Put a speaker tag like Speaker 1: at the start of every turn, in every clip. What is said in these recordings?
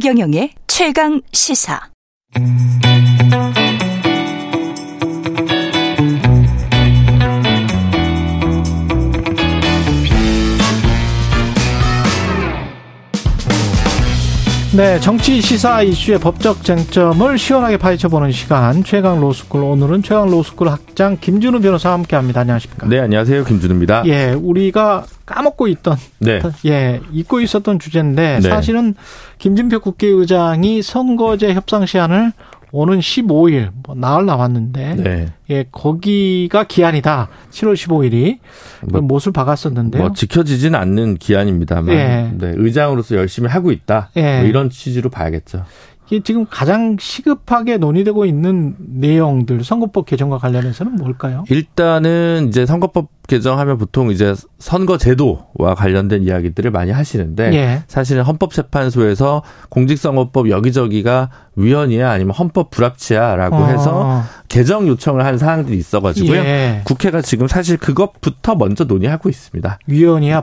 Speaker 1: 최경영의 최강 시사.
Speaker 2: 네, 정치 시사 이슈의 법적 쟁점을 시원하게 파헤쳐보는 시간 최강 로스쿨 오늘은 최강 로스쿨 학장 김준우 변호사와 함께합니다. 안녕하십니까?
Speaker 3: 네, 안녕하세요, 김준우입니다.
Speaker 2: 예, 우리가 까먹고 있던
Speaker 3: 네.
Speaker 2: 예 잊고 있었던 주제인데
Speaker 3: 네.
Speaker 2: 사실은 김진표 국회의장이 선거제 협상 시한을 오는 15일 뭐 나흘 남았는데
Speaker 3: 네.
Speaker 2: 예 거기가 기한이다. 7월 15일이
Speaker 3: 뭐,
Speaker 2: 못을 박았었는데요.
Speaker 3: 뭐 지켜지진 않는 기한입니다만
Speaker 2: 예.
Speaker 3: 네, 의장으로서 열심히 하고 있다.
Speaker 2: 예.
Speaker 3: 뭐 이런 취지로 봐야겠죠.
Speaker 2: 이게 지금 가장 시급하게 논의되고 있는 내용들 선거법 개정과 관련해서는 뭘까요?
Speaker 3: 일단은 이제 선거법 개정하면 보통 이제 선거 제도와 관련된 이야기들을 많이 하시는데
Speaker 2: 예.
Speaker 3: 사실은 헌법재판소에서 공직선거법 여기저기가 위헌이야 아니면 헌법 불합치야라고
Speaker 2: 어,
Speaker 3: 해서 개정 요청을 한 사항들이 있어가지고요.
Speaker 2: 예.
Speaker 3: 국회가 지금 사실 그것부터 먼저 논의하고 있습니다.
Speaker 2: 위헌이야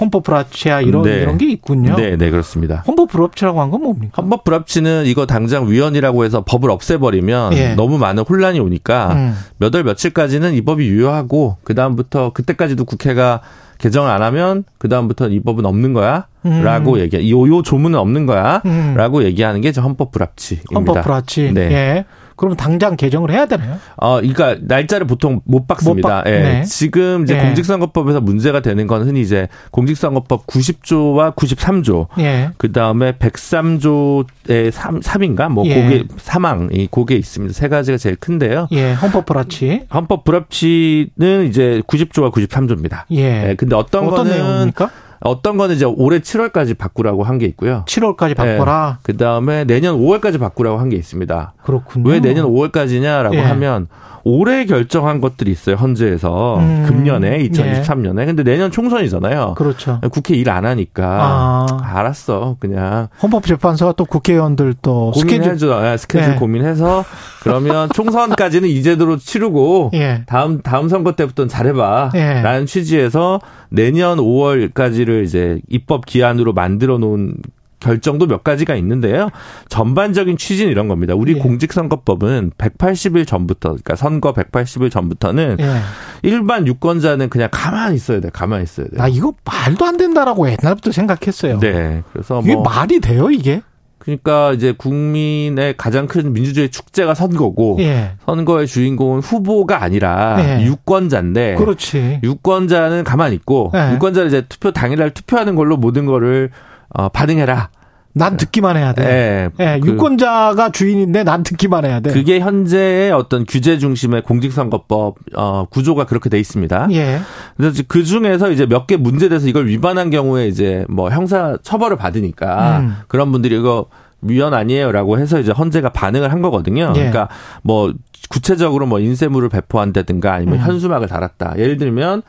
Speaker 2: 헌법 불합치야 이런
Speaker 3: 네.
Speaker 2: 이런 게 있군요.
Speaker 3: 네, 네 그렇습니다.
Speaker 2: 헌법 불합치라고 한 건 뭡니까?
Speaker 3: 헌법 불합치는 이거 당장 위헌이라고 해서 법을 없애버리면
Speaker 2: 예.
Speaker 3: 너무 많은 혼란이 오니까
Speaker 2: 음.
Speaker 3: 몇월 며칠까지는 이 법이 유효하고 그 다음 부터 그때까지도 국회가 개정을 안 하면 그 다음부터는 이 법은 없는 거야라고
Speaker 2: 음.
Speaker 3: 얘기. 요, 요 조문은 없는
Speaker 2: 음.
Speaker 3: 거야라고 얘기하는 게 헌법 불합치입니다.
Speaker 2: 헌법 불합치.
Speaker 3: 네.
Speaker 2: 예. 그러면 당장 개정을 해야 되나요?
Speaker 3: 어, 그러니까 날짜를 보통 못 박습니다.
Speaker 2: 못 박-
Speaker 3: 예.
Speaker 2: 네.
Speaker 3: 지금 이제
Speaker 2: 예.
Speaker 3: 공직선거법에서 문제가 되는 건 흔히 이제 공직선거법 90조와 93조
Speaker 2: 예.
Speaker 3: 그 다음에 103조의 3, 3인가? 뭐,
Speaker 2: 예.
Speaker 3: 고게, 사망, 이 고게 있습니다. 세 가지가 제일 큰데요.
Speaker 2: 예. 헌법 불합치.
Speaker 3: 헌법 불합치는 이제 90조와 93조입니다.
Speaker 2: 예.
Speaker 3: 근데 어떤,
Speaker 2: 어떤
Speaker 3: 거는,
Speaker 2: 내용입니까?
Speaker 3: 어떤 거는 이제 올해 7월까지 바꾸라고 한 게 있고요.
Speaker 2: 7월까지 바꿔라.
Speaker 3: 그 다음에 내년 5월까지 바꾸라고 한 게 있습니다.
Speaker 2: 그렇군요.
Speaker 3: 왜 내년 5월까지냐라고
Speaker 2: 예.
Speaker 3: 하면 올해 결정한 것들이 있어요. 헌재에서.
Speaker 2: 음.
Speaker 3: 금년에, 2023년에. 근데 내년 총선이잖아요.
Speaker 2: 그렇죠.
Speaker 3: 국회 일 안 하니까.
Speaker 2: 아.
Speaker 3: 알았어. 그냥
Speaker 2: 헌법재판소가 또 국회의원들 또 스케줄
Speaker 3: 고민해줘. 예, 스케줄
Speaker 2: 네.
Speaker 3: 고민해서 그러면 총선까지는 이 제도로 치르고
Speaker 2: 예.
Speaker 3: 다음 다음 선거 때부터는 잘해봐.
Speaker 2: 예.
Speaker 3: 라는 취지에서 내년 5월까지를 이제 입법 기한으로 만들어 놓은 결정도 몇 가지가 있는데요. 전반적인 취지는 이런 겁니다. 우리
Speaker 2: 예.
Speaker 3: 공직선거법은 180일 전부터, 그러니까 선거 180일 전부터는
Speaker 2: 예.
Speaker 3: 일반 유권자는 그냥 가만히 있어야 돼. 가만히 있어야 돼.
Speaker 2: 나 이거 말도 안 된다라고 옛날부터 생각했어요.
Speaker 3: 네. 그래서
Speaker 2: 이게
Speaker 3: 뭐
Speaker 2: 말이 돼요, 이게?
Speaker 3: 그러니까 이제 국민의 가장 큰 민주주의 축제가 선거고
Speaker 2: 예.
Speaker 3: 선거의 주인공은 후보가 아니라
Speaker 2: 예.
Speaker 3: 유권자인데
Speaker 2: 그렇지.
Speaker 3: 유권자는 가만히 있고
Speaker 2: 예.
Speaker 3: 유권자는 이제 투표 당일날 투표하는 걸로 모든 거를 어, 반응해라.
Speaker 2: 난 듣기만 해야 돼.
Speaker 3: 예.
Speaker 2: 예,
Speaker 3: 그-
Speaker 2: 유권자가 주인인데 난 듣기만 해야 돼.
Speaker 3: 그게 현재의 어떤 규제 중심의 공직선거법 어, 구조가 그렇게 돼 있습니다.
Speaker 2: 예.
Speaker 3: 그래서 그 중에서 이제 몇 개 문제돼서 이걸 위반한 경우에 이제 뭐 형사 처벌을 받으니까
Speaker 2: 음.
Speaker 3: 그런 분들이 이거 위헌 아니에요라고 해서 이제 헌재가 반응을 한 거거든요.
Speaker 2: 예.
Speaker 3: 그러니까 뭐 구체적으로 뭐 인쇄물을 배포한다든가 아니면
Speaker 2: 음.
Speaker 3: 현수막을 달았다. 예를 들면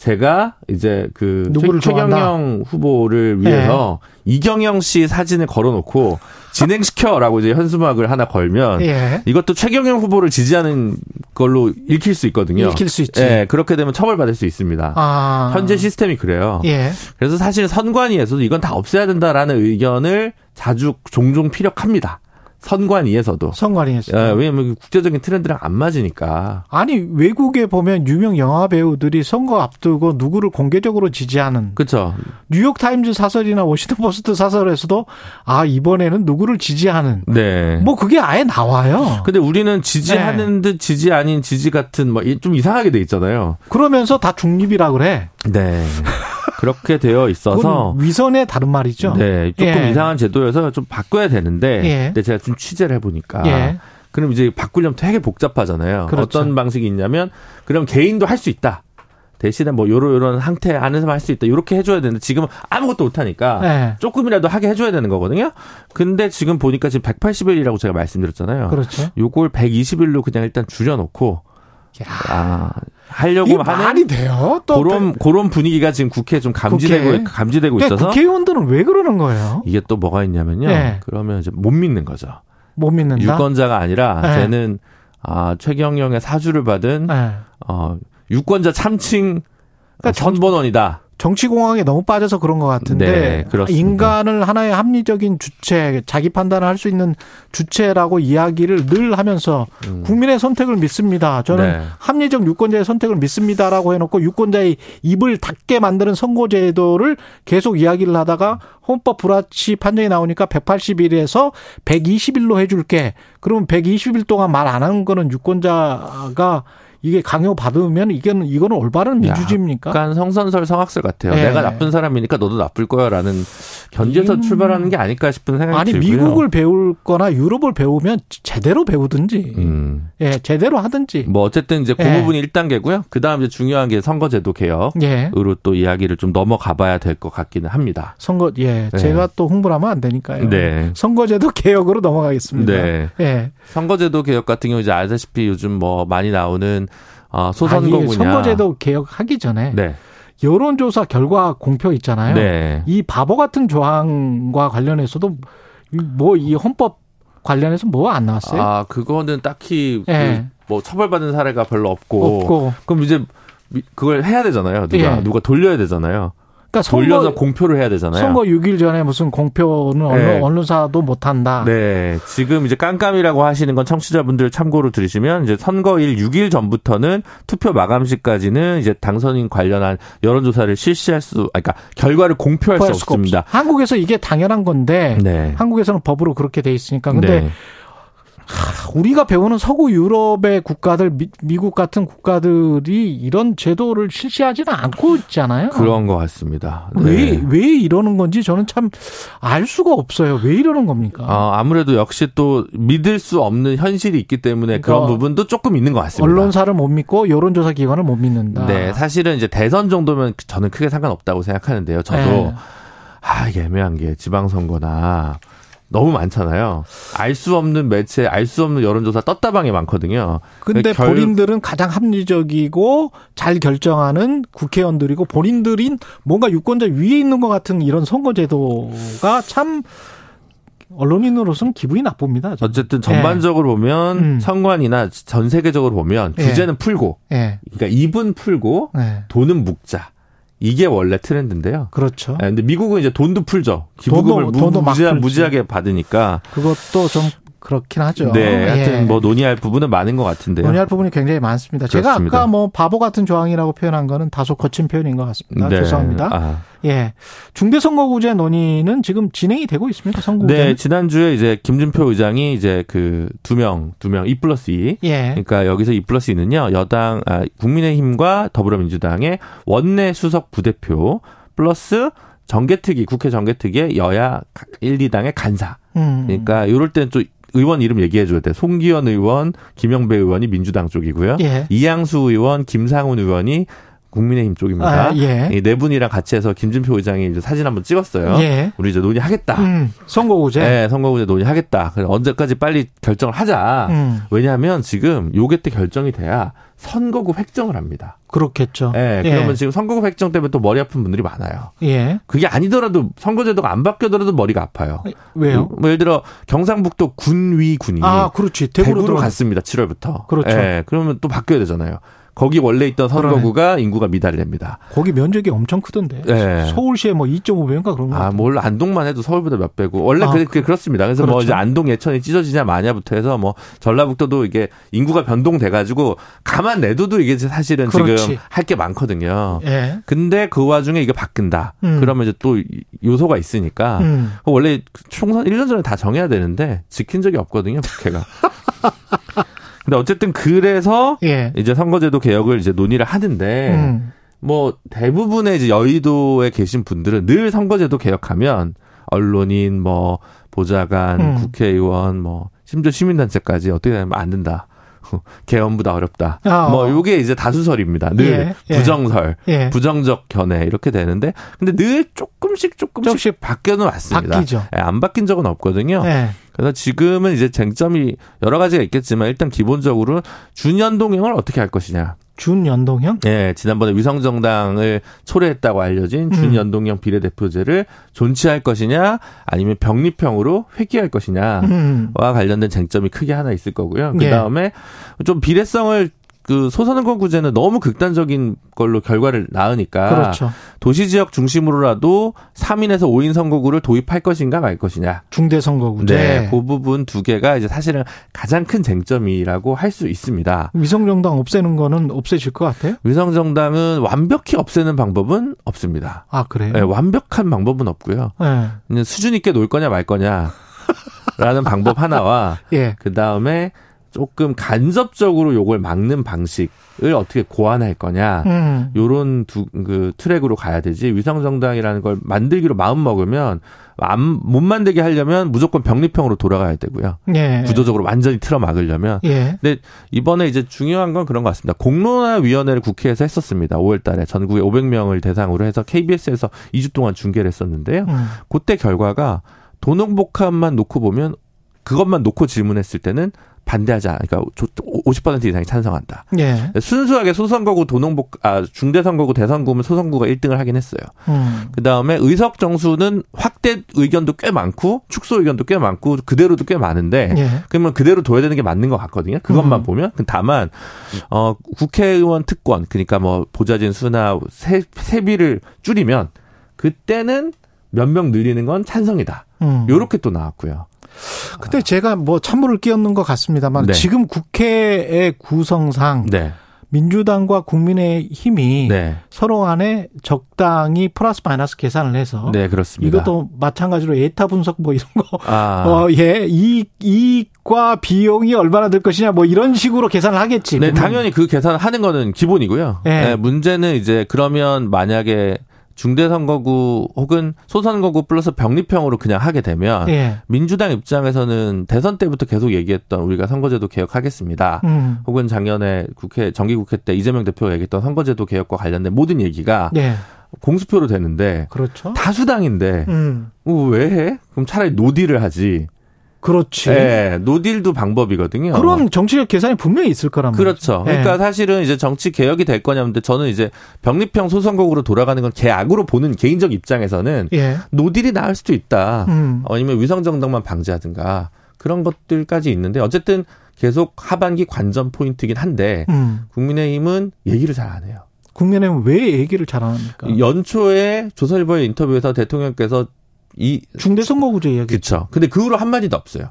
Speaker 3: 제가 이제 그 최? 최경영 후보를 위해서 이경영 씨 사진을 걸어놓고 진행시켜라고 이제 현수막을 하나 걸면
Speaker 2: 예.
Speaker 3: 이것도 최경영 후보를 지지하는 걸로 읽힐 수 있거든요.
Speaker 2: 읽힐 수 있지.
Speaker 3: 예, 그렇게 되면 처벌받을 수 있습니다.
Speaker 2: 아.
Speaker 3: 현재 시스템이 그래요.
Speaker 2: 예.
Speaker 3: 그래서 사실 선관위에서도 이건 다 없애야 된다라는 의견을 자주 종종 피력합니다. 선관위에서도.
Speaker 2: 선관위에서.
Speaker 3: 예, 왜냐면 국제적인 트렌드랑 안 맞으니까.
Speaker 2: 아니 외국에 보면 유명 영화 배우들이 선거 앞두고 누구를 공개적으로 지지하는
Speaker 3: 그렇죠.
Speaker 2: 뉴욕 타임즈 사설이나 워싱턴 포스트 사설에서도 아 이번에는 누구를 지지하는
Speaker 3: 네.
Speaker 2: 뭐 그게 아예 나와요.
Speaker 3: 근데 우리는 지지하는
Speaker 2: 네.
Speaker 3: 듯 지지 아닌 지지 같은 뭐 좀 이상하게 돼 있잖아요.
Speaker 2: 그러면서 다 중립이라 그래.
Speaker 3: 네. 그렇게 되어 있어서
Speaker 2: 위선의 다른 말이죠.
Speaker 3: 네, 조금
Speaker 2: 예.
Speaker 3: 이상한 제도여서 좀 바꿔야 되는데,
Speaker 2: 예.
Speaker 3: 근데 제가 좀 취재를 해보니까,
Speaker 2: 예.
Speaker 3: 그럼 이제 바꾸려면 되게 복잡하잖아요.
Speaker 2: 그렇죠.
Speaker 3: 어떤 방식이 있냐면, 그럼 개인도 할 수 있다. 대신에 뭐 요런 요런 상태 안에서만 할 수 있다. 이렇게 해줘야 되는데 지금 은 아무것도 못하니까
Speaker 2: 네.
Speaker 3: 조금이라도 하게 해줘야 되는 거거든요. 근데 지금 보니까 지금 180일이라고 제가 말씀드렸잖아요.
Speaker 2: 그렇죠.
Speaker 3: 요걸 120일로 그냥 일단 줄여놓고
Speaker 2: 야,
Speaker 3: 아 하려고 하는
Speaker 2: 말이 돼요? 또
Speaker 3: 그런 그런 분위기가 지금 국회에 좀 감지되고
Speaker 2: 국회?
Speaker 3: 감지되고 있어서
Speaker 2: 국회의원들은 왜 그러는 거예요?
Speaker 3: 이게 또 뭐가 있냐면요.
Speaker 2: 네.
Speaker 3: 그러면 이제 못 믿는 거죠.
Speaker 2: 못 믿는다.
Speaker 3: 유권자가 아니라
Speaker 2: 네.
Speaker 3: 쟤는 아 최경영의 사주를 받은
Speaker 2: 네.
Speaker 3: 어 유권자 참칭
Speaker 2: 그러니까 정-
Speaker 3: 선본원이다.
Speaker 2: 정치공학에 너무 빠져서 그런 것 같은데
Speaker 3: 네, 그렇습니다.
Speaker 2: 인간을 하나의 합리적인 주체, 자기 판단을 할 수 있는 주체라고 이야기를 늘 하면서
Speaker 3: 음.
Speaker 2: 국민의 선택을 믿습니다. 저는
Speaker 3: 네.
Speaker 2: 합리적 유권자의 선택을 믿습니다라고 해놓고 유권자의 입을 닫게 만드는 선거제도를 계속 이야기를 하다가 헌법 불합치 판정이 나오니까 180일에서 120일로 해줄게. 그러면 120일 동안 말 안 하는 거는 유권자가 이게 강요 받으면 이게는 이거는 올바른 민주주의입니까?
Speaker 3: 약간 성선설 성악설 같아요.
Speaker 2: 네.
Speaker 3: 내가 나쁜 사람이니까 너도 나쁠 거야라는 견지에서
Speaker 2: 음.
Speaker 3: 출발하는 게 아닐까 싶은 생각이
Speaker 2: 아니
Speaker 3: 들고요.
Speaker 2: 미국을 배울 거나 유럽을 배우면 제대로 배우든지
Speaker 3: 음.
Speaker 2: 예 제대로 하든지
Speaker 3: 뭐 어쨌든 이제 그
Speaker 2: 예.
Speaker 3: 부분이 1단계고요. 그 다음 이제 중요한 게 선거제도 개혁으로
Speaker 2: 예
Speaker 3: 또 이야기를 좀 넘어가 봐야 될 것 같기는 합니다.
Speaker 2: 선거 예
Speaker 3: 네.
Speaker 2: 제가 또 홍보를 하면 안 되니까요
Speaker 3: 네.
Speaker 2: 선거제도 개혁으로 넘어가겠습니다
Speaker 3: 네.
Speaker 2: 예
Speaker 3: 선거제도 개혁 같은 경우 이제 아시다시피 요즘 뭐 많이 나오는 어,
Speaker 2: 아니,
Speaker 3: 소선거구냐.
Speaker 2: 선거제도 개혁하기 전에
Speaker 3: 네.
Speaker 2: 여론조사 결과 공표 있잖아요
Speaker 3: 네.
Speaker 2: 이 바보 같은 조항과 관련해서도 뭐 이 헌법 관련해서 뭐 안 나왔어요
Speaker 3: 아, 그거는 딱히 그
Speaker 2: 예.
Speaker 3: 뭐 처벌받은 사례가 별로 없고.
Speaker 2: 없고
Speaker 3: 그럼 이제 미- 그걸 해야 되잖아요. 누가
Speaker 2: 예.
Speaker 3: 누가 돌려야 되잖아요.
Speaker 2: 그러니까
Speaker 3: 돌려서
Speaker 2: 선거
Speaker 3: 공표를 해야 되잖아요.
Speaker 2: 선거 6일 전에 무슨 공표는 언론,
Speaker 3: 네.
Speaker 2: 언론 사도 못 한다.
Speaker 3: 네. 지금 이제 깜깜이라고 하시는 건 청취자분들 참고로 들으시면 이제 선거일 6일 전부터는 투표 마감 시까지는 이제 당선인 관련한 여론조사를 실시할 수, 아, 그러니까 결과를 공표할 수 없습니다.
Speaker 2: 없어. 한국에서 이게 당연한 건데
Speaker 3: 네.
Speaker 2: 한국에서는 법으로 그렇게 돼 있으니까 근데
Speaker 3: 네.
Speaker 2: 우리가 배우는 서구 유럽의 국가들 미, 국 같은 국가들이 이런 제도를 실시하지는 않고 있잖아요.
Speaker 3: 그런 것 같습니다. 네.
Speaker 2: 왜, 왜 이러는 건지 저는 참 알 수가 없어요. 왜 이러는 겁니까?
Speaker 3: 어, 아무래도 역시 또 믿을 수 없는 현실이 있기 때문에 그런
Speaker 2: 그러니까
Speaker 3: 부분도 조금 있는 것 같습니다.
Speaker 2: 언론사를 못 믿고 여론조사 기관을 못 믿는다.
Speaker 3: 네, 사실은 이제 대선 정도면 저는 크게 상관없다고 생각하는데요. 저도
Speaker 2: 네.
Speaker 3: 아 애매한 게 지방선거나 너무 많잖아요. 알 수 없는 매체, 알 수 없는 여론조사 떴다방에 많거든요.
Speaker 2: 근데
Speaker 3: 결-
Speaker 2: 본인들은 가장 합리적이고 잘 결정하는 국회의원들이고 본인들인 뭔가 유권자 위에 있는 것 같은 이런 선거제도가 참 언론인으로서는 기분이 나쁩니다. 저는.
Speaker 3: 어쨌든 전반적으로 보면
Speaker 2: 음.
Speaker 3: 선관이나 전 세계적으로 보면
Speaker 2: 예.
Speaker 3: 규제는 풀고,
Speaker 2: 예.
Speaker 3: 그러니까 입은 풀고
Speaker 2: 네.
Speaker 3: 돈은 묶자. 이게 원래 트렌드인데요.
Speaker 2: 그렇죠.
Speaker 3: 예, 근데 미국은 이제 돈도 풀죠. 기부금을
Speaker 2: 돈도-
Speaker 3: 무,
Speaker 2: 돈도 막
Speaker 3: 무지하. 무지하 게 받으니까.
Speaker 2: 그것도 좀 그렇긴 하죠.
Speaker 3: 네, 하여튼
Speaker 2: 예.
Speaker 3: 뭐 논의할 부분은 많은 것 같은데요.
Speaker 2: 논의할 부분이 굉장히 많습니다. 제가
Speaker 3: 그렇습니다.
Speaker 2: 아까 뭐 바보 같은 조항이라고 표현한 거는 다소 거친 표현인 것 같습니다.
Speaker 3: 네.
Speaker 2: 죄송합니다.
Speaker 3: 아.
Speaker 2: 예. 중대선거구제 논의는 지금 진행이 되고 있습니까? 선거구제.
Speaker 3: 네, 지난주에 이제 김준표 의장이 이제 그 두 명, 두 명, 2 플러스 2.
Speaker 2: 예.
Speaker 3: 그러니까 여기서 2 플러스 2는요, 여당, 아, 국민의힘과 더불어민주당의 원내 수석 부대표 플러스 정개특위, 국회 정개특위의 여야 1, 2당의 간사.
Speaker 2: 음.
Speaker 3: 그러니까 이럴 때는 좀 의원 이름 얘기해 줘야 돼. 송기현 의원, 김영배 의원이 민주당 쪽이고요.
Speaker 2: 예.
Speaker 3: 이양수 의원, 김상훈 의원이 국민의힘 쪽입니다.
Speaker 2: 아, 예.
Speaker 3: 이네 분이랑 같이 해서 김준표 의장이 이제 사진 한번 찍었어요.
Speaker 2: 예.
Speaker 3: 우리 이제 논의하겠다.
Speaker 2: 음. 선거구제.
Speaker 3: 네, 선거구제 논의하겠다. 그래서 언제까지 빨리 결정을 하자.
Speaker 2: 음.
Speaker 3: 왜냐하면 지금 요게 때 결정이 돼야 선거구 획정을 합니다.
Speaker 2: 그렇겠죠.
Speaker 3: 예, 그러면 지금 선거구 획정 때문에 또 머리 아픈 분들이 많아요.
Speaker 2: 예.
Speaker 3: 그게 아니더라도 선거제도가 안 바뀌더라도 머리가 아파요.
Speaker 2: 왜요?
Speaker 3: 뭐 예를 들어 경상북도 군위군이
Speaker 2: 아, 그렇지. 대구로
Speaker 3: 대구로 갔습니다. 7월부터.
Speaker 2: 그렇죠.
Speaker 3: 예, 그러면 또 바뀌어야 되잖아요. 거기 원래 있던 선거구가 인구가 미달이 됩니다.
Speaker 2: 거기 면적이 엄청 크던데.
Speaker 3: 예.
Speaker 2: 서울시에 뭐 2.5배인가 그런 거.
Speaker 3: 아, 뭘 안동만 해도 서울보다 몇 배고 원래
Speaker 2: 아,
Speaker 3: 그게, 그게 그렇습니다. 그래서 뭐
Speaker 2: 그렇죠.
Speaker 3: 이제 안동 예천이 찢어지냐 마냐부터 해서 뭐 전라북도도 이게 인구가 변동돼 가지고 가만 내둬도 이게 사실은
Speaker 2: 그렇지.
Speaker 3: 지금 할 게 많거든요.
Speaker 2: 예.
Speaker 3: 근데 그 와중에 이게 바뀐다.
Speaker 2: 음.
Speaker 3: 그러면 이제 또 요소가 있으니까
Speaker 2: 음.
Speaker 3: 원래 총선 1년 전에 다 정해야 되는데 지킨 적이 없거든요, 국회가. 근데 어쨌든 그래서
Speaker 2: 예.
Speaker 3: 이제 선거제도 개혁을 이제 논의를 하는데
Speaker 2: 음.
Speaker 3: 뭐 대부분의 이제 여의도에 계신 분들은 늘 선거제도 개혁하면 언론인 뭐 보좌관
Speaker 2: 음.
Speaker 3: 국회의원 뭐 심지어 시민단체까지 어떻게 되면 안 된다. 개헌보다 어렵다.
Speaker 2: 아,
Speaker 3: 뭐
Speaker 2: 어.
Speaker 3: 요게 이제 다수설입니다. 늘
Speaker 2: 예, 예.
Speaker 3: 부정설,
Speaker 2: 예.
Speaker 3: 부정적 견해 이렇게 되는데 근데 늘 조금씩 조금씩,
Speaker 2: 조금씩
Speaker 3: 바뀌어는 왔습니다.
Speaker 2: 바뀌죠.
Speaker 3: 예, 안 바뀐 적은 없거든요.
Speaker 2: 예.
Speaker 3: 그래서 지금은 이제 쟁점이 여러 가지가 있겠지만 일단 기본적으로 준연동형을 어떻게 할 것이냐.
Speaker 2: 준연동형?
Speaker 3: 예, 지난번에 위성정당을 초래했다고 알려진
Speaker 2: 음.
Speaker 3: 준연동형 비례대표제를 존치할 것이냐, 아니면 병립형으로 회귀할 것이냐와
Speaker 2: 음.
Speaker 3: 관련된 쟁점이 크게 하나 있을 거고요. 그
Speaker 2: 예.
Speaker 3: 다음에 좀 비례성을 그 소선거구제는 너무 극단적인 걸로 결과를 낳으니까
Speaker 2: 그렇죠.
Speaker 3: 도시 지역 중심으로라도 3인에서 5인 선거구를 도입할 것인가 말 것이냐.
Speaker 2: 중대 선거구제.
Speaker 3: 네, 그 부분 두 개가 이제 사실은 가장 큰 쟁점이라고 할 수 있습니다.
Speaker 2: 위성정당 없애는 거는 없애질 것 같아요?
Speaker 3: 위성정당은 완벽히 없애는 방법은 없습니다.
Speaker 2: 아 그래요?
Speaker 3: 네, 완벽한 방법은 없고요.
Speaker 2: 네.
Speaker 3: 수준 있게 놀 거냐 말 거냐. 라는 방법 하나와
Speaker 2: 예.
Speaker 3: 그 다음에 조금 간접적으로 요걸 막는 방식을 어떻게 고안할 거냐.
Speaker 2: 음.
Speaker 3: 요런 두, 그 트랙으로 가야 되지. 위성 정당이라는 걸 만들기로 마음 먹으면 안, 못 만들게 하려면 무조건 병립형으로 돌아가야 되고요.
Speaker 2: 예.
Speaker 3: 구조적으로 완전히 틀어 막으려면.
Speaker 2: 예.
Speaker 3: 근데 이번에 이제 중요한 건 그런 것 같습니다. 공론화 위원회를 국회에서 했었습니다. 5월 달에 전국에 500명을 대상으로 해서 KBS에서 2주 동안 중계를 했었는데요.
Speaker 2: 음.
Speaker 3: 그때 결과가 도농복합만 놓고 보면 그것만 놓고 질문했을 때는 반대하지 않, 그러니까 50% 이상이 찬성한다.
Speaker 2: 예.
Speaker 3: 순수하게 소선거구 도농복, 아, 중대 선거구 대선구면 소선구가 1등을 하긴 했어요.
Speaker 2: 음.
Speaker 3: 그 다음에 의석 정수는 확대 의견도 꽤 많고, 축소 의견도 꽤 많고, 그대로도 꽤 많은데,
Speaker 2: 예.
Speaker 3: 그러면 그대로 둬야 되는 게 맞는 것 같거든요. 그것만
Speaker 2: 음.
Speaker 3: 보면. 다만, 어, 국회의원 특권, 그러니까 뭐, 보좌진 수나 세, 세비를 줄이면, 그때는 몇 명 늘리는 건 찬성이다.
Speaker 2: 음.
Speaker 3: 요렇게 또 나왔고요.
Speaker 2: 근데 제가 뭐 찬물을 끼얹는 것 같습니다만
Speaker 3: 네.
Speaker 2: 지금 국회의 구성상
Speaker 3: 네.
Speaker 2: 민주당과 국민의 힘이
Speaker 3: 네.
Speaker 2: 서로 간에 적당히 플러스 마이너스 계산을 해서
Speaker 3: 네, 그렇습니다.
Speaker 2: 이것도 마찬가지로 에타 분석 뭐 이런 거
Speaker 3: 아.
Speaker 2: 어, 예, 이익, 이익과 비용이 얼마나 들 것이냐, 뭐 이런 식으로 계산을 하겠지.
Speaker 3: 네,
Speaker 2: 보면.
Speaker 3: 당연히 그 계산하는 거는 기본이고요.
Speaker 2: 예.
Speaker 3: 네, 문제는 이제 그러면 만약에 중대선거구 혹은 소선거구 플러스 병립형으로 그냥 하게 되면
Speaker 2: 예.
Speaker 3: 민주당 입장에서는 대선 때부터 계속 얘기했던 우리가 선거제도 개혁하겠습니다.
Speaker 2: 음.
Speaker 3: 혹은 작년에 국회 정기국회 때 이재명 대표가 얘기했던 선거제도 개혁과 관련된 모든 얘기가
Speaker 2: 예.
Speaker 3: 공수표로 되는데
Speaker 2: 그렇죠.
Speaker 3: 다수당인데
Speaker 2: 음.
Speaker 3: 어, 왜 해? 그럼 차라리 노딜을 하지.
Speaker 2: 그렇지.
Speaker 3: 예, 노딜도 방법이거든요.
Speaker 2: 그런 정치적 계산이 분명히 있을 거란 말이죠.
Speaker 3: 그렇죠.
Speaker 2: 예.
Speaker 3: 그러니까 사실은 이제 정치 개혁이 될 거냐는데 저는 이제 병립형 소선거구로 돌아가는 건 개악으로 보는 개인적 입장에서는
Speaker 2: 예.
Speaker 3: 노딜이 나을 수도 있다.
Speaker 2: 음.
Speaker 3: 아니면 위성 정당만 방지하든가 그런 것들까지 있는데 어쨌든 계속 하반기 관전 포인트긴 한데
Speaker 2: 음.
Speaker 3: 국민의힘은 얘기를 잘 안 해요.
Speaker 2: 국민의힘은 왜 얘기를 잘 안 합니까?
Speaker 3: 연초에 조선일보의 인터뷰에서 대통령께서 이
Speaker 2: 중대선거구제 이야기.
Speaker 3: 그쵸. 근데 그 후로 한 마디도 없어요.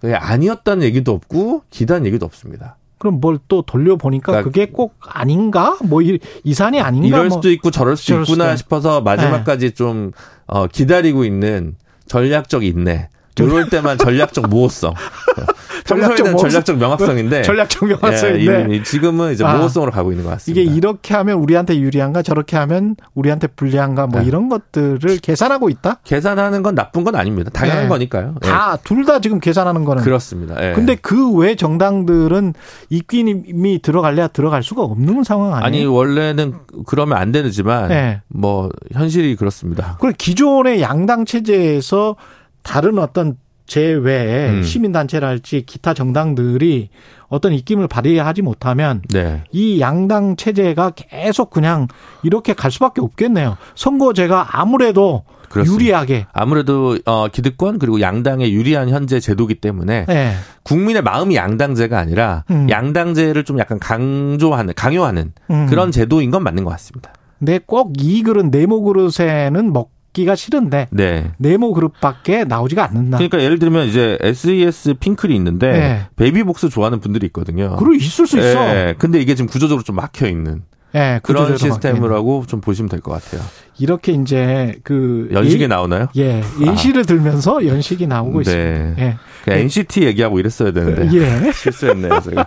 Speaker 3: 그게 아니었다는 얘기도 없고 기다는 얘기도 없습니다.
Speaker 2: 그럼 뭘 또 돌려보니까
Speaker 3: 그러니까
Speaker 2: 그게 꼭 아닌가? 뭐 이, 이산이 아닌가?
Speaker 3: 이럴
Speaker 2: 뭐.
Speaker 3: 수도 있고 저럴 수도 있구나
Speaker 2: 있-
Speaker 3: 싶어서 마지막까지 좀 어, 기다리고 있는 전략적 인내. 이럴 때만 전략적 모호성.
Speaker 2: 전략적 모호성.
Speaker 3: 전략적 명확성인데
Speaker 2: 전략적 명확성인데.
Speaker 3: 예, 이- 지금은 이제
Speaker 2: 아.
Speaker 3: 모호성으로 가고 있는 것 같습니다.
Speaker 2: 이게 이렇게 하면 우리한테 유리한가 저렇게 하면 우리한테 불리한가 뭐
Speaker 3: 네.
Speaker 2: 이런 것들을 계산하고 있다.
Speaker 3: 계산하는 건 나쁜 건 아닙니다. 당연한
Speaker 2: 네.
Speaker 3: 거니까요. 예.
Speaker 2: 다둘다 지금 계산하는 거는.
Speaker 3: 그렇습니다. 예.
Speaker 2: 근데 그 외 정당들은 입김이 들어갈래야 들어갈 수가 없는 상황 아니에요?
Speaker 3: 아니 원래는 그러면 안 되지만
Speaker 2: 네.
Speaker 3: 뭐 현실이 그렇습니다.
Speaker 2: 그리고 기존의 양당 체제에서 다른 어떤 제외의
Speaker 3: 음.
Speaker 2: 시민단체랄지 기타 정당들이 어떤 입김을 발휘하지 못하면
Speaker 3: 네.
Speaker 2: 이 양당 체제가 계속 그냥 이렇게 갈 수밖에 없겠네요. 선거제가 아무래도
Speaker 3: 그렇습니다.
Speaker 2: 유리하게.
Speaker 3: 아무래도 어 기득권 그리고 양당에 유리한 현재 제도기 때문에
Speaker 2: 예.
Speaker 3: 국민의 마음이 양당제가 아니라
Speaker 2: 음.
Speaker 3: 양당제를 좀 약간 강조하는 강요하는
Speaker 2: 음.
Speaker 3: 그런 제도인 건 맞는 것 같습니다.
Speaker 2: 근데 꼭 이 그릇 네모 그릇에는 먹 기가 싫은데
Speaker 3: 네.
Speaker 2: 네모 그릇밖에 나오지가 않는다.
Speaker 3: 그러니까 예를 들면 이제 SES 핑클이 있는데
Speaker 2: 네.
Speaker 3: 베이비복스 좋아하는 분들이 있거든요.
Speaker 2: 그리고 있을 수 있어.
Speaker 3: 예, 근데 이게 지금 구조적으로 좀 막혀 있는
Speaker 2: 예,
Speaker 3: 그런 시스템이라고 좀 보시면 될 것 같아요.
Speaker 2: 이렇게 이제 그
Speaker 3: 연식이
Speaker 2: 예,
Speaker 3: 나오나요?
Speaker 2: 예 예시를 들면서 연식이 나오고 있습니다.
Speaker 3: 네.
Speaker 2: 예.
Speaker 3: 그냥 NCT 얘기하고 이랬어야 되는데
Speaker 2: 예.
Speaker 3: 실수했네요. 제가.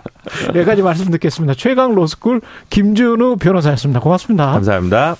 Speaker 2: 네 가지 말씀 듣겠습니다. 최강 로스쿨 김준우 변호사였습니다. 고맙습니다.
Speaker 3: 감사합니다.